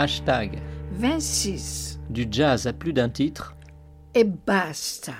Hashtag 26. Du jazz à plus d'un titre. Et basta.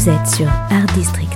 Vous êtes sur Art District.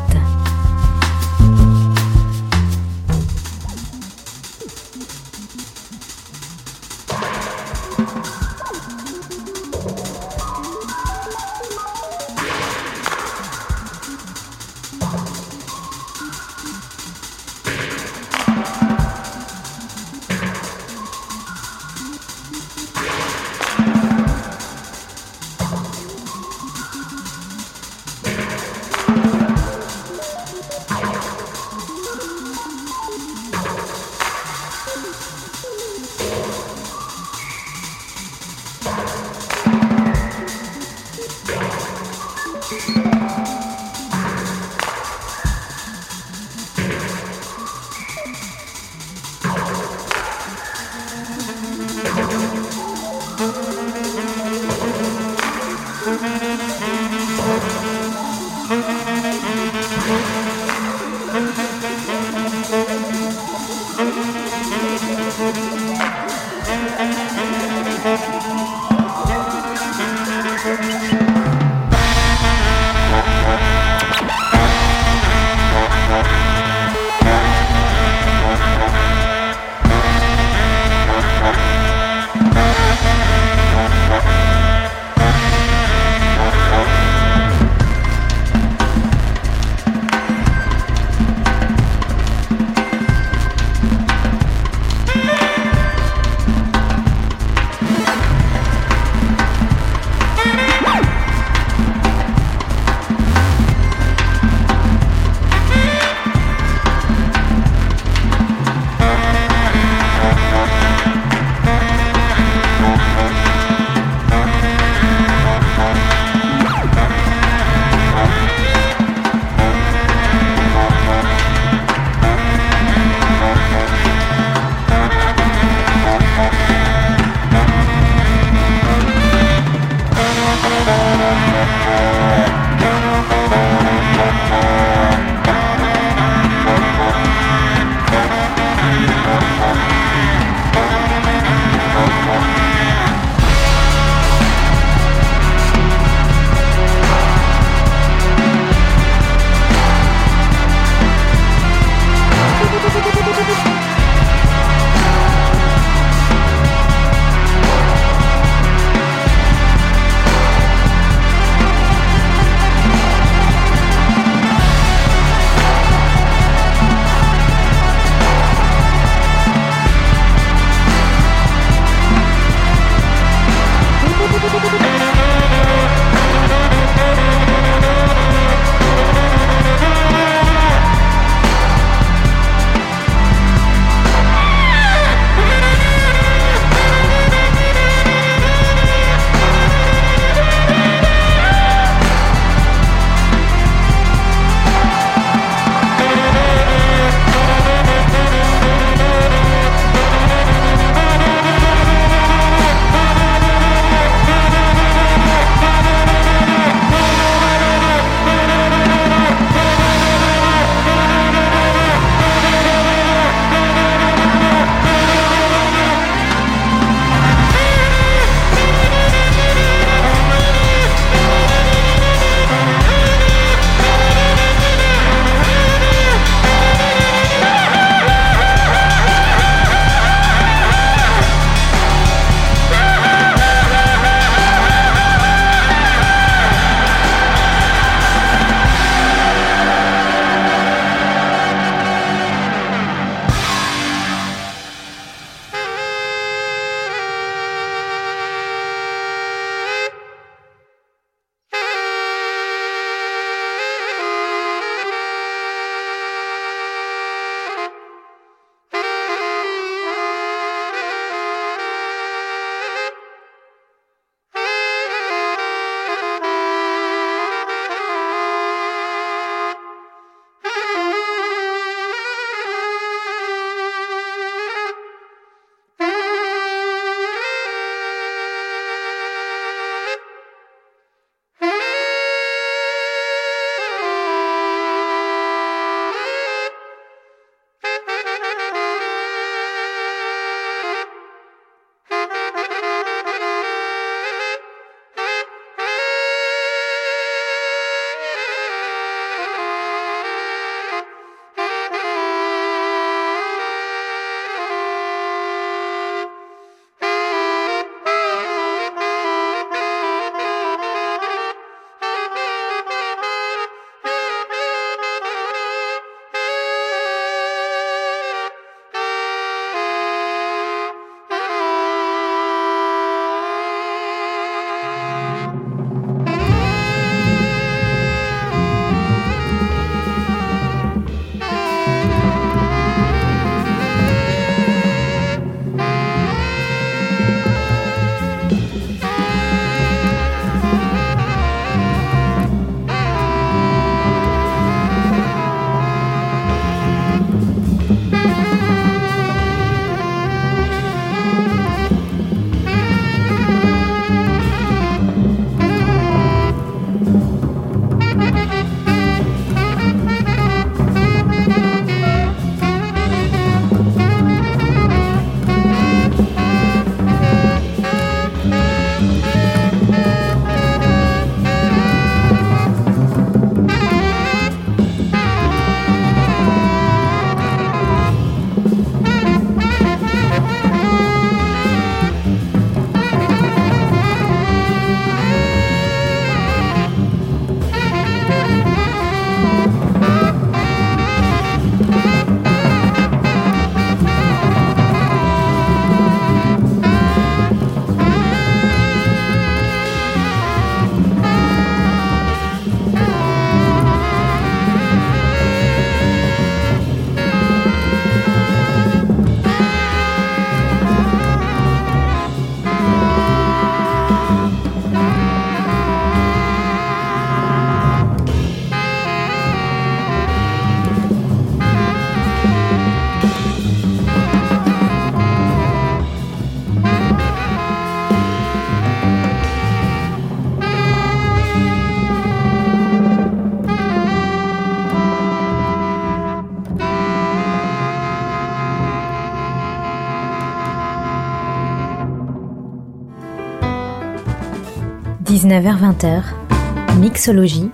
19h-20h, Mixologie,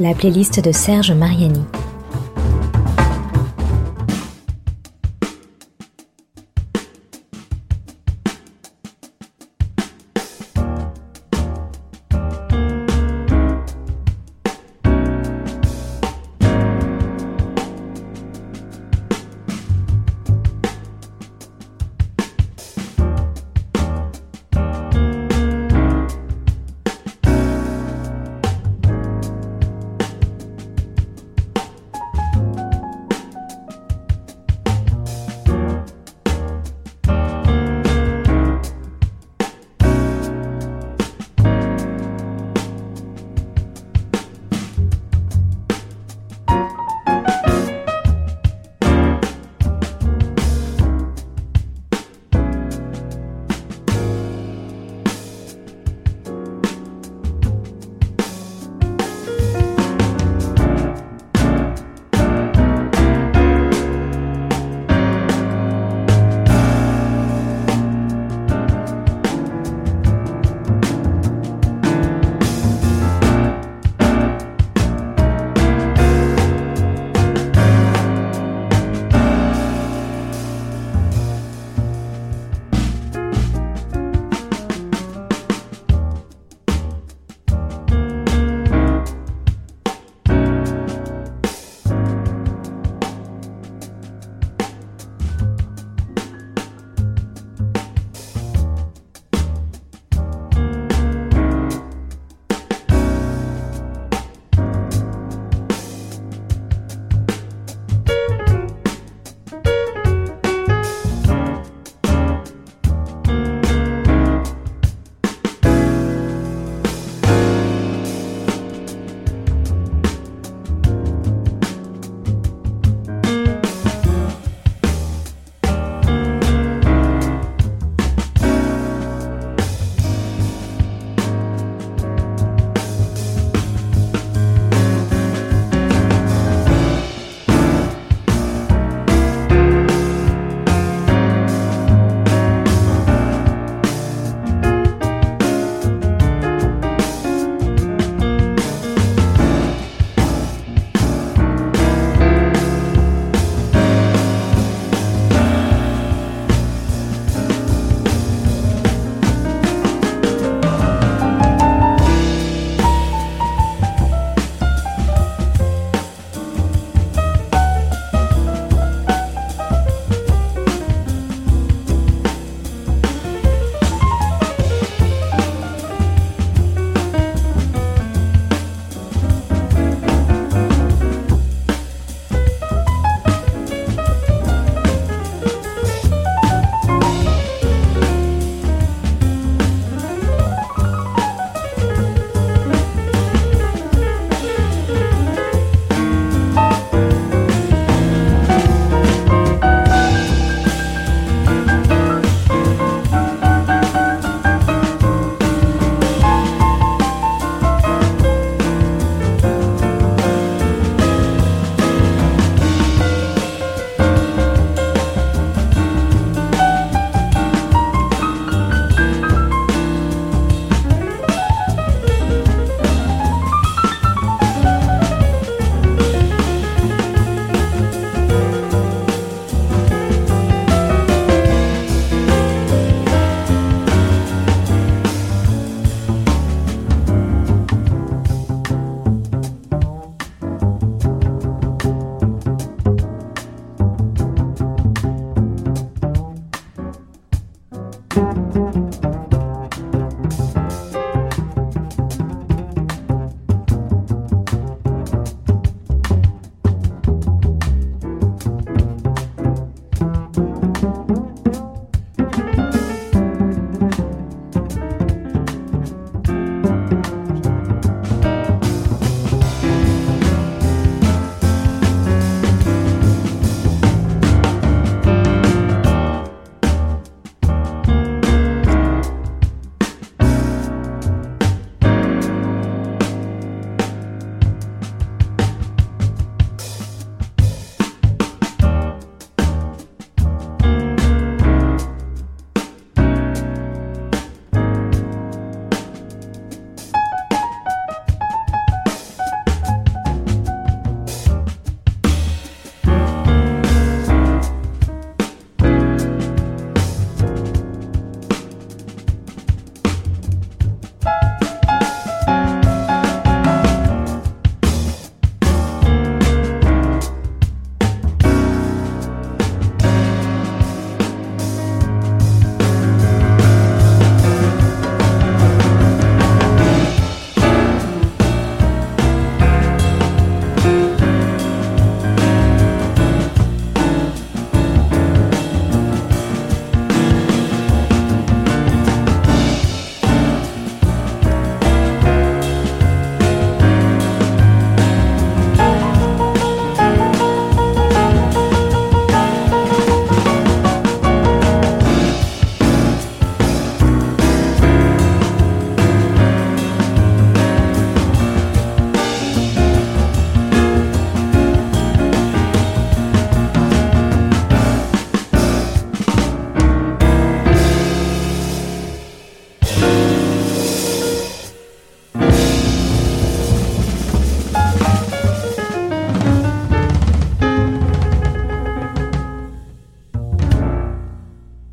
la playlist de Serge Mariani.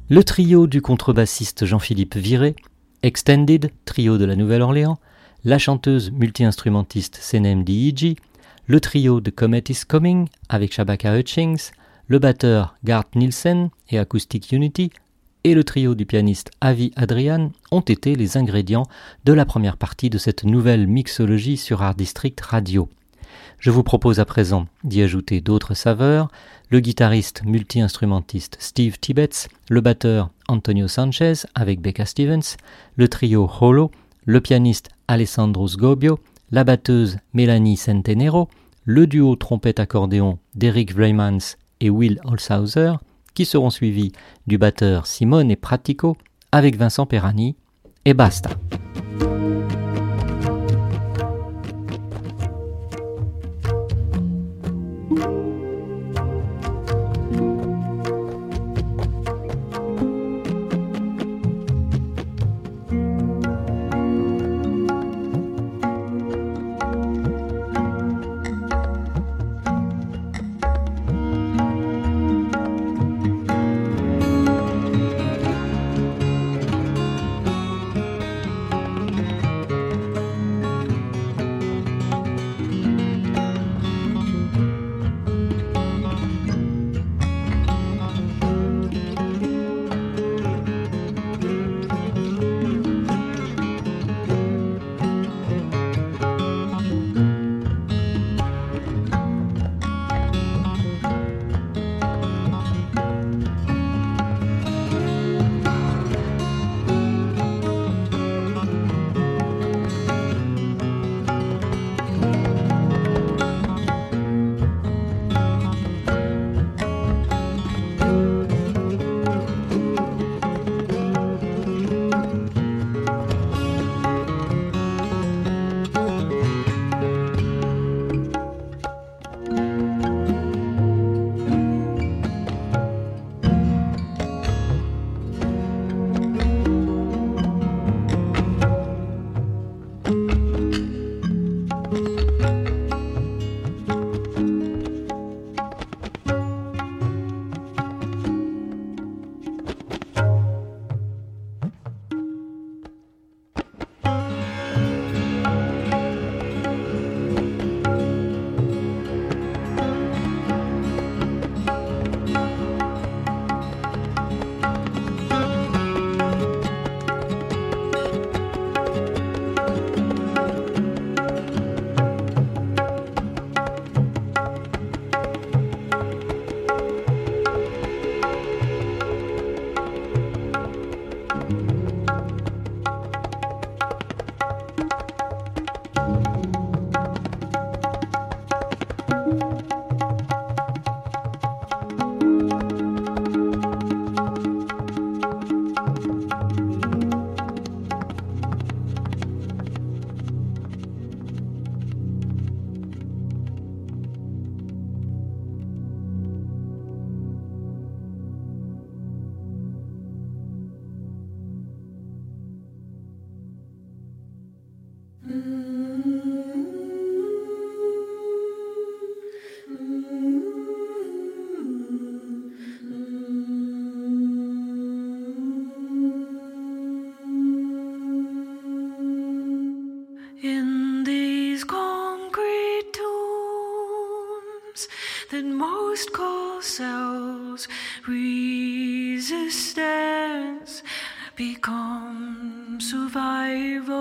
Le trio du contrebassiste Jean-Philippe Viré, Extended, trio de la Nouvelle-Orléans, la chanteuse multi-instrumentiste Senem Diiji, le trio de Comet is Coming avec Shabaka Hutchings, le batteur Gart Nielsen et Acoustic Unity, et le trio du pianiste Avi Adrian ont été les ingrédients de la première partie de cette nouvelle mixologie sur Art District Radio. Je vous propose à présent d'y ajouter d'autres saveurs, le guitariste multi-instrumentiste Steve Tibbets, le batteur Antonio Sanchez avec Becca Stevens, le trio Holo, le pianiste Alessandro Sgobio, la batteuse Mélanie Centenero, le duo trompette-accordéon d'Eric Vreymans et Will Holshauser, qui seront suivis du batteur Simone Pratico avec Vincent Perani, et basta. times than most call cells. Resistance becomes survival.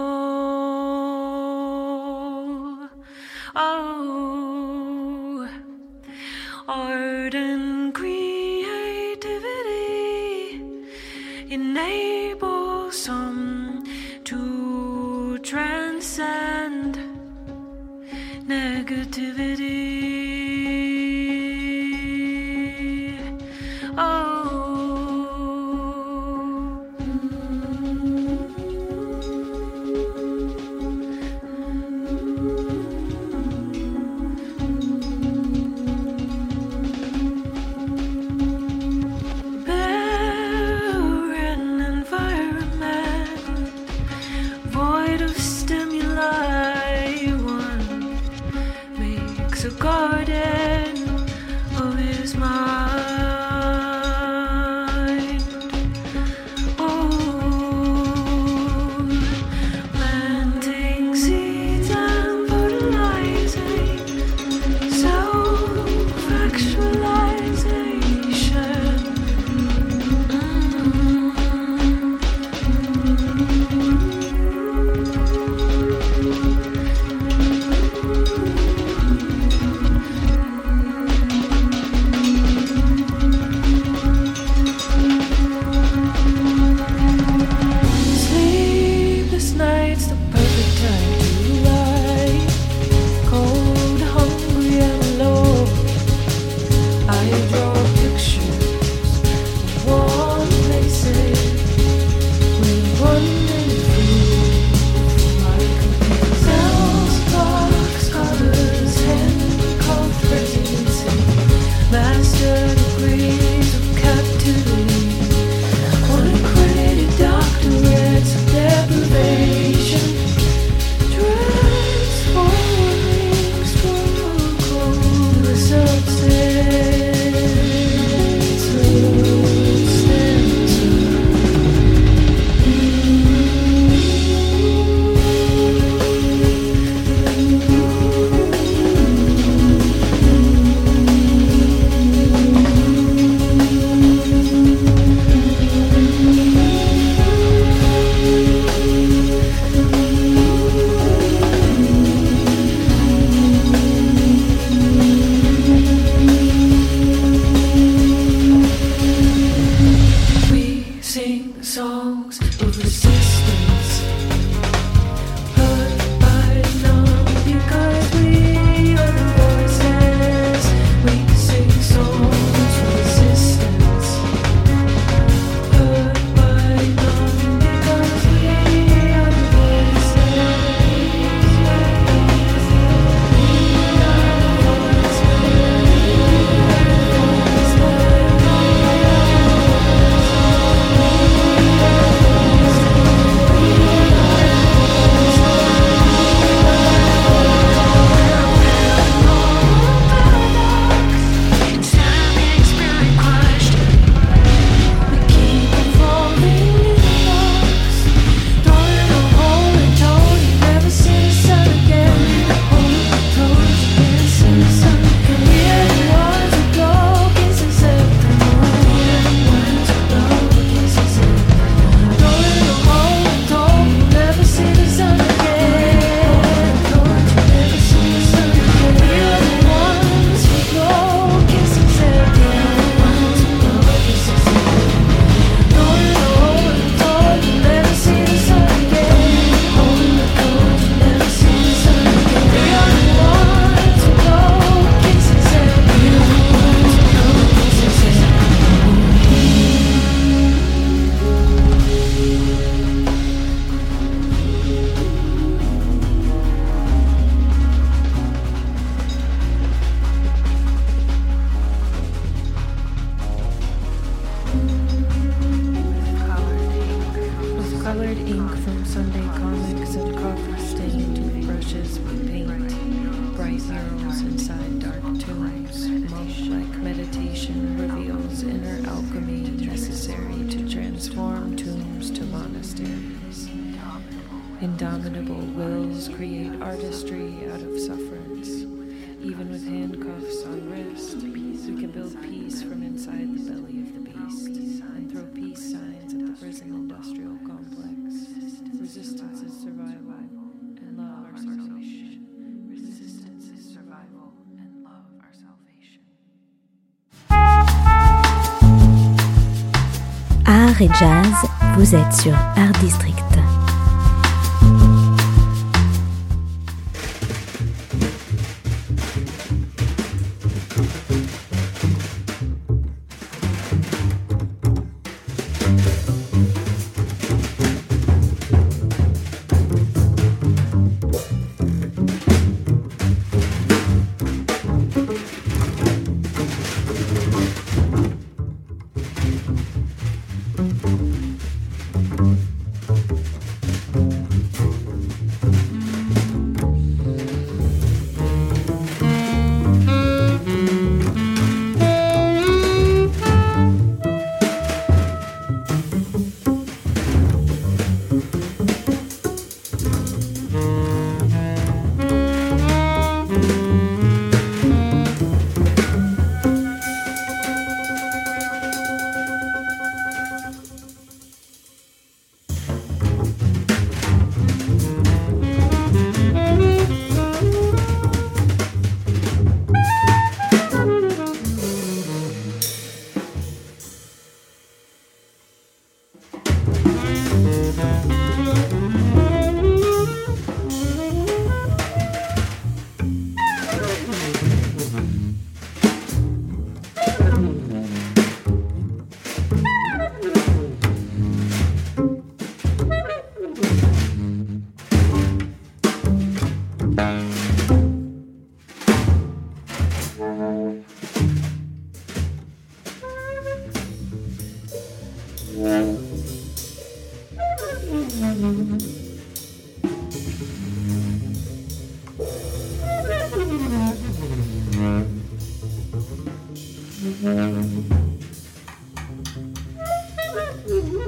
Jazz, vous êtes sur Art District.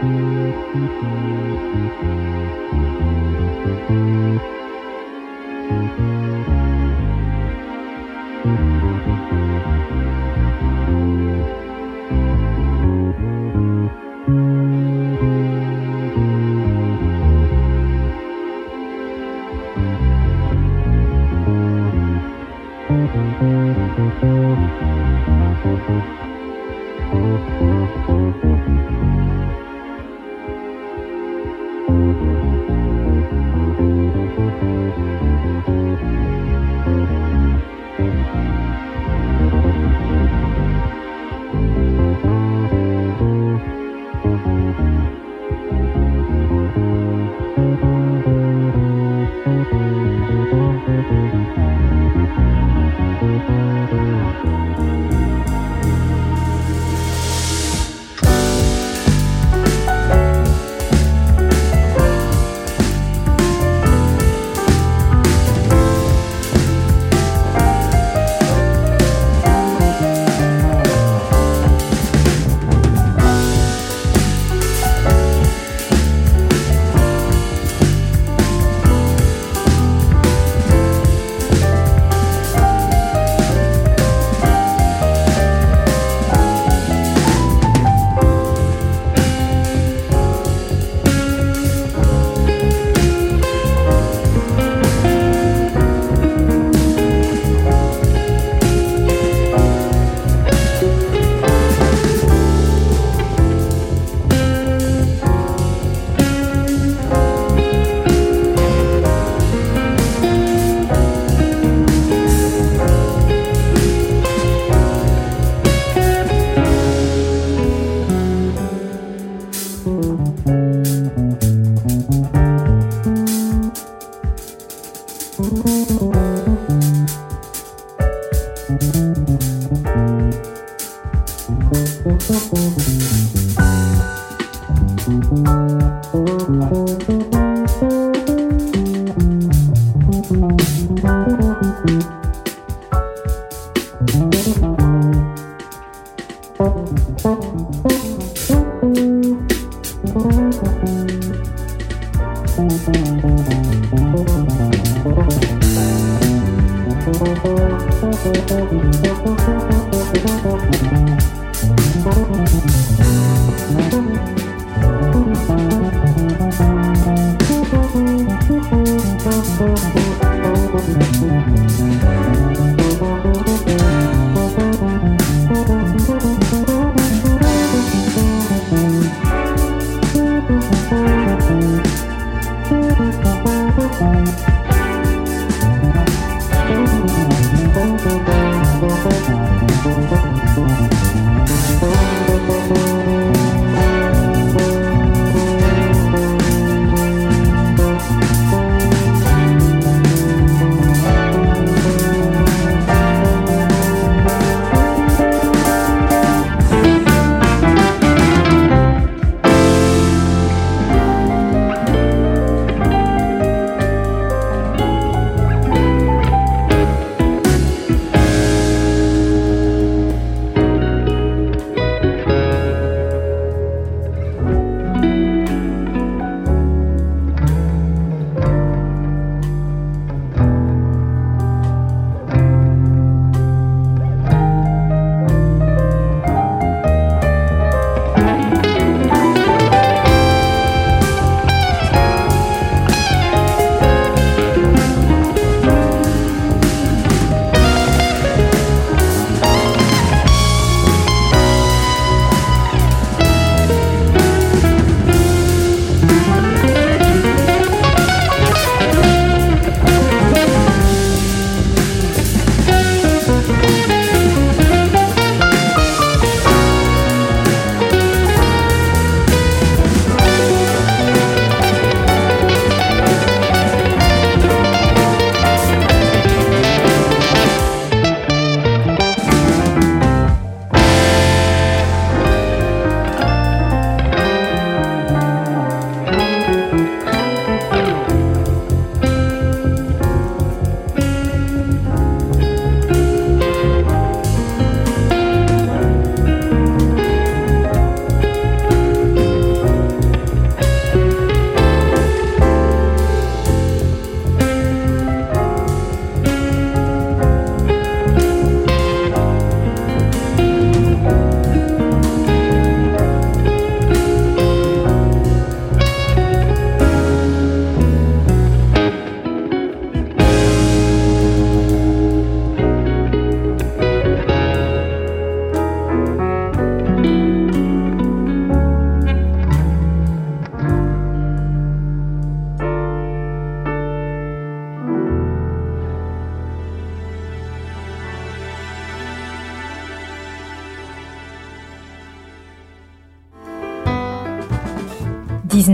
Bye.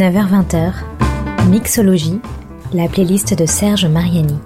19h-20h, Mixologie, la playlist de Serge Mariani.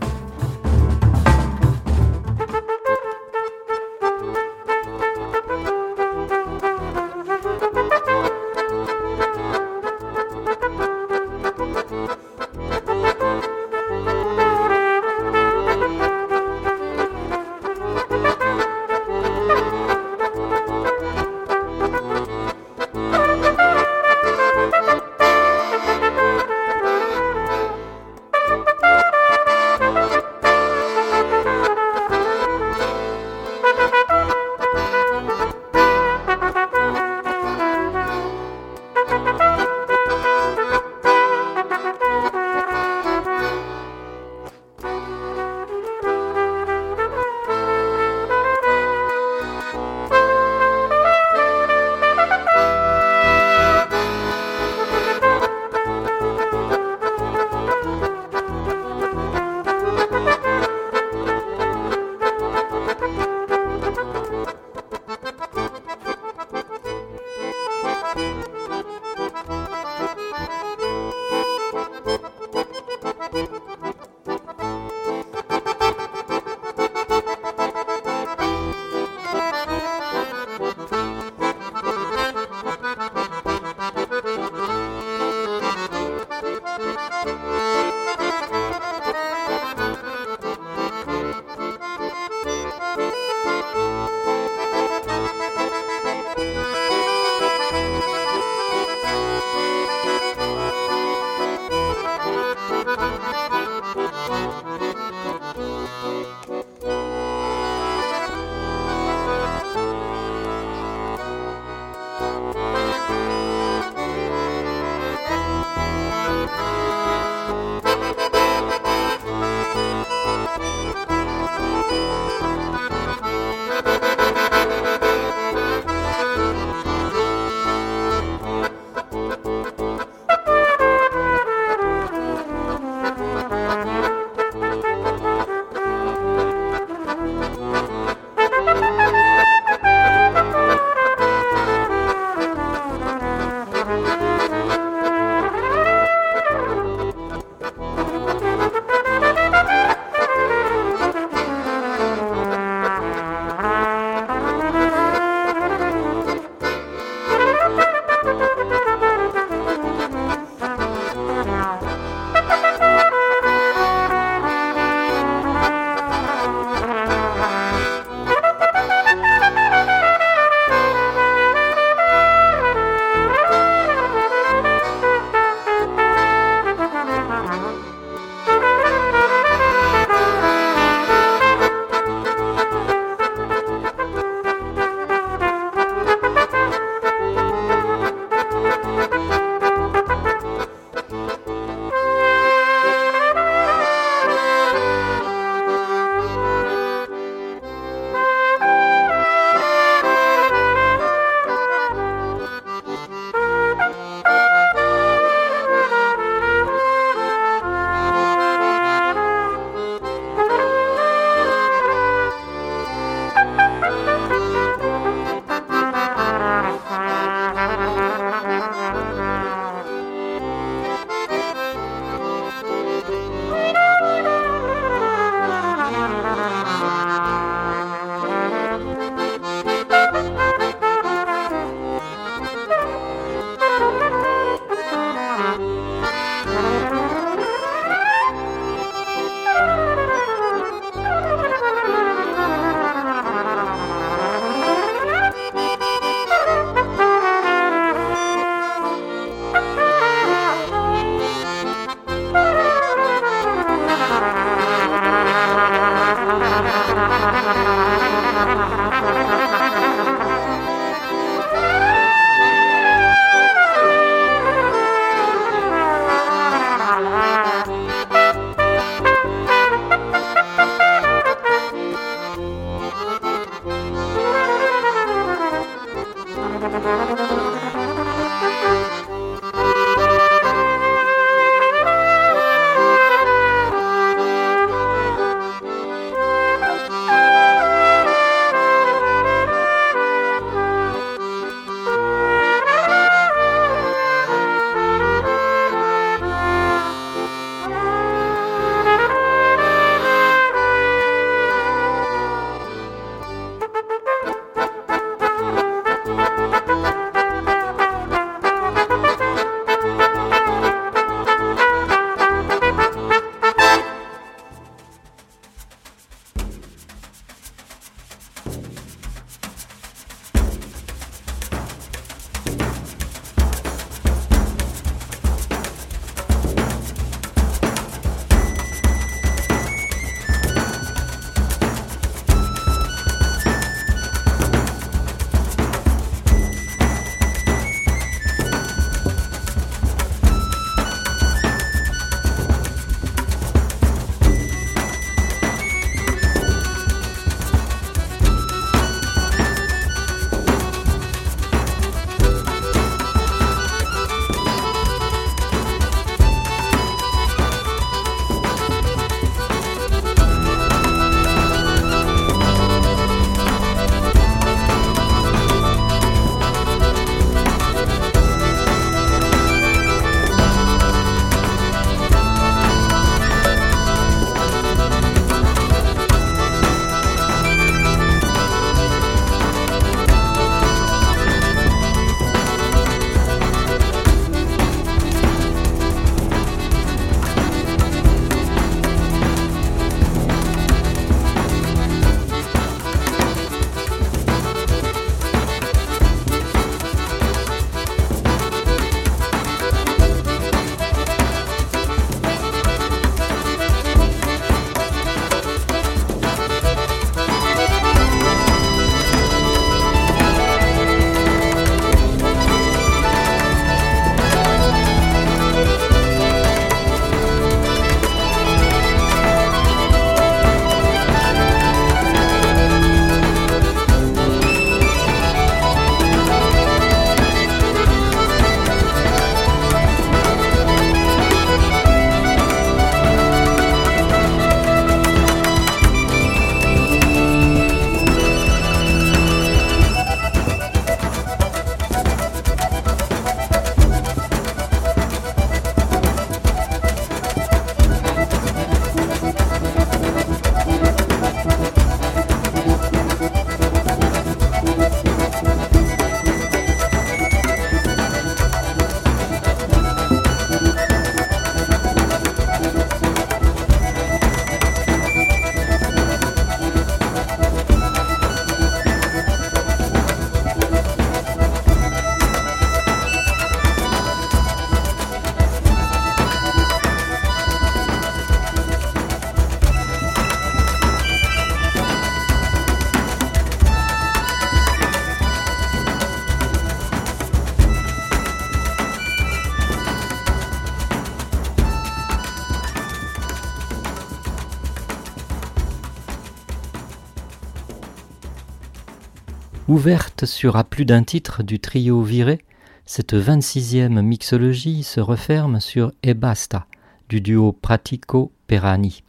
Sur à plus d'un titre du trio Viré, cette 26e mixologie se referme sur E Basta du duo Pratico Perani.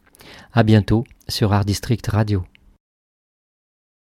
À bientôt sur Art District Radio.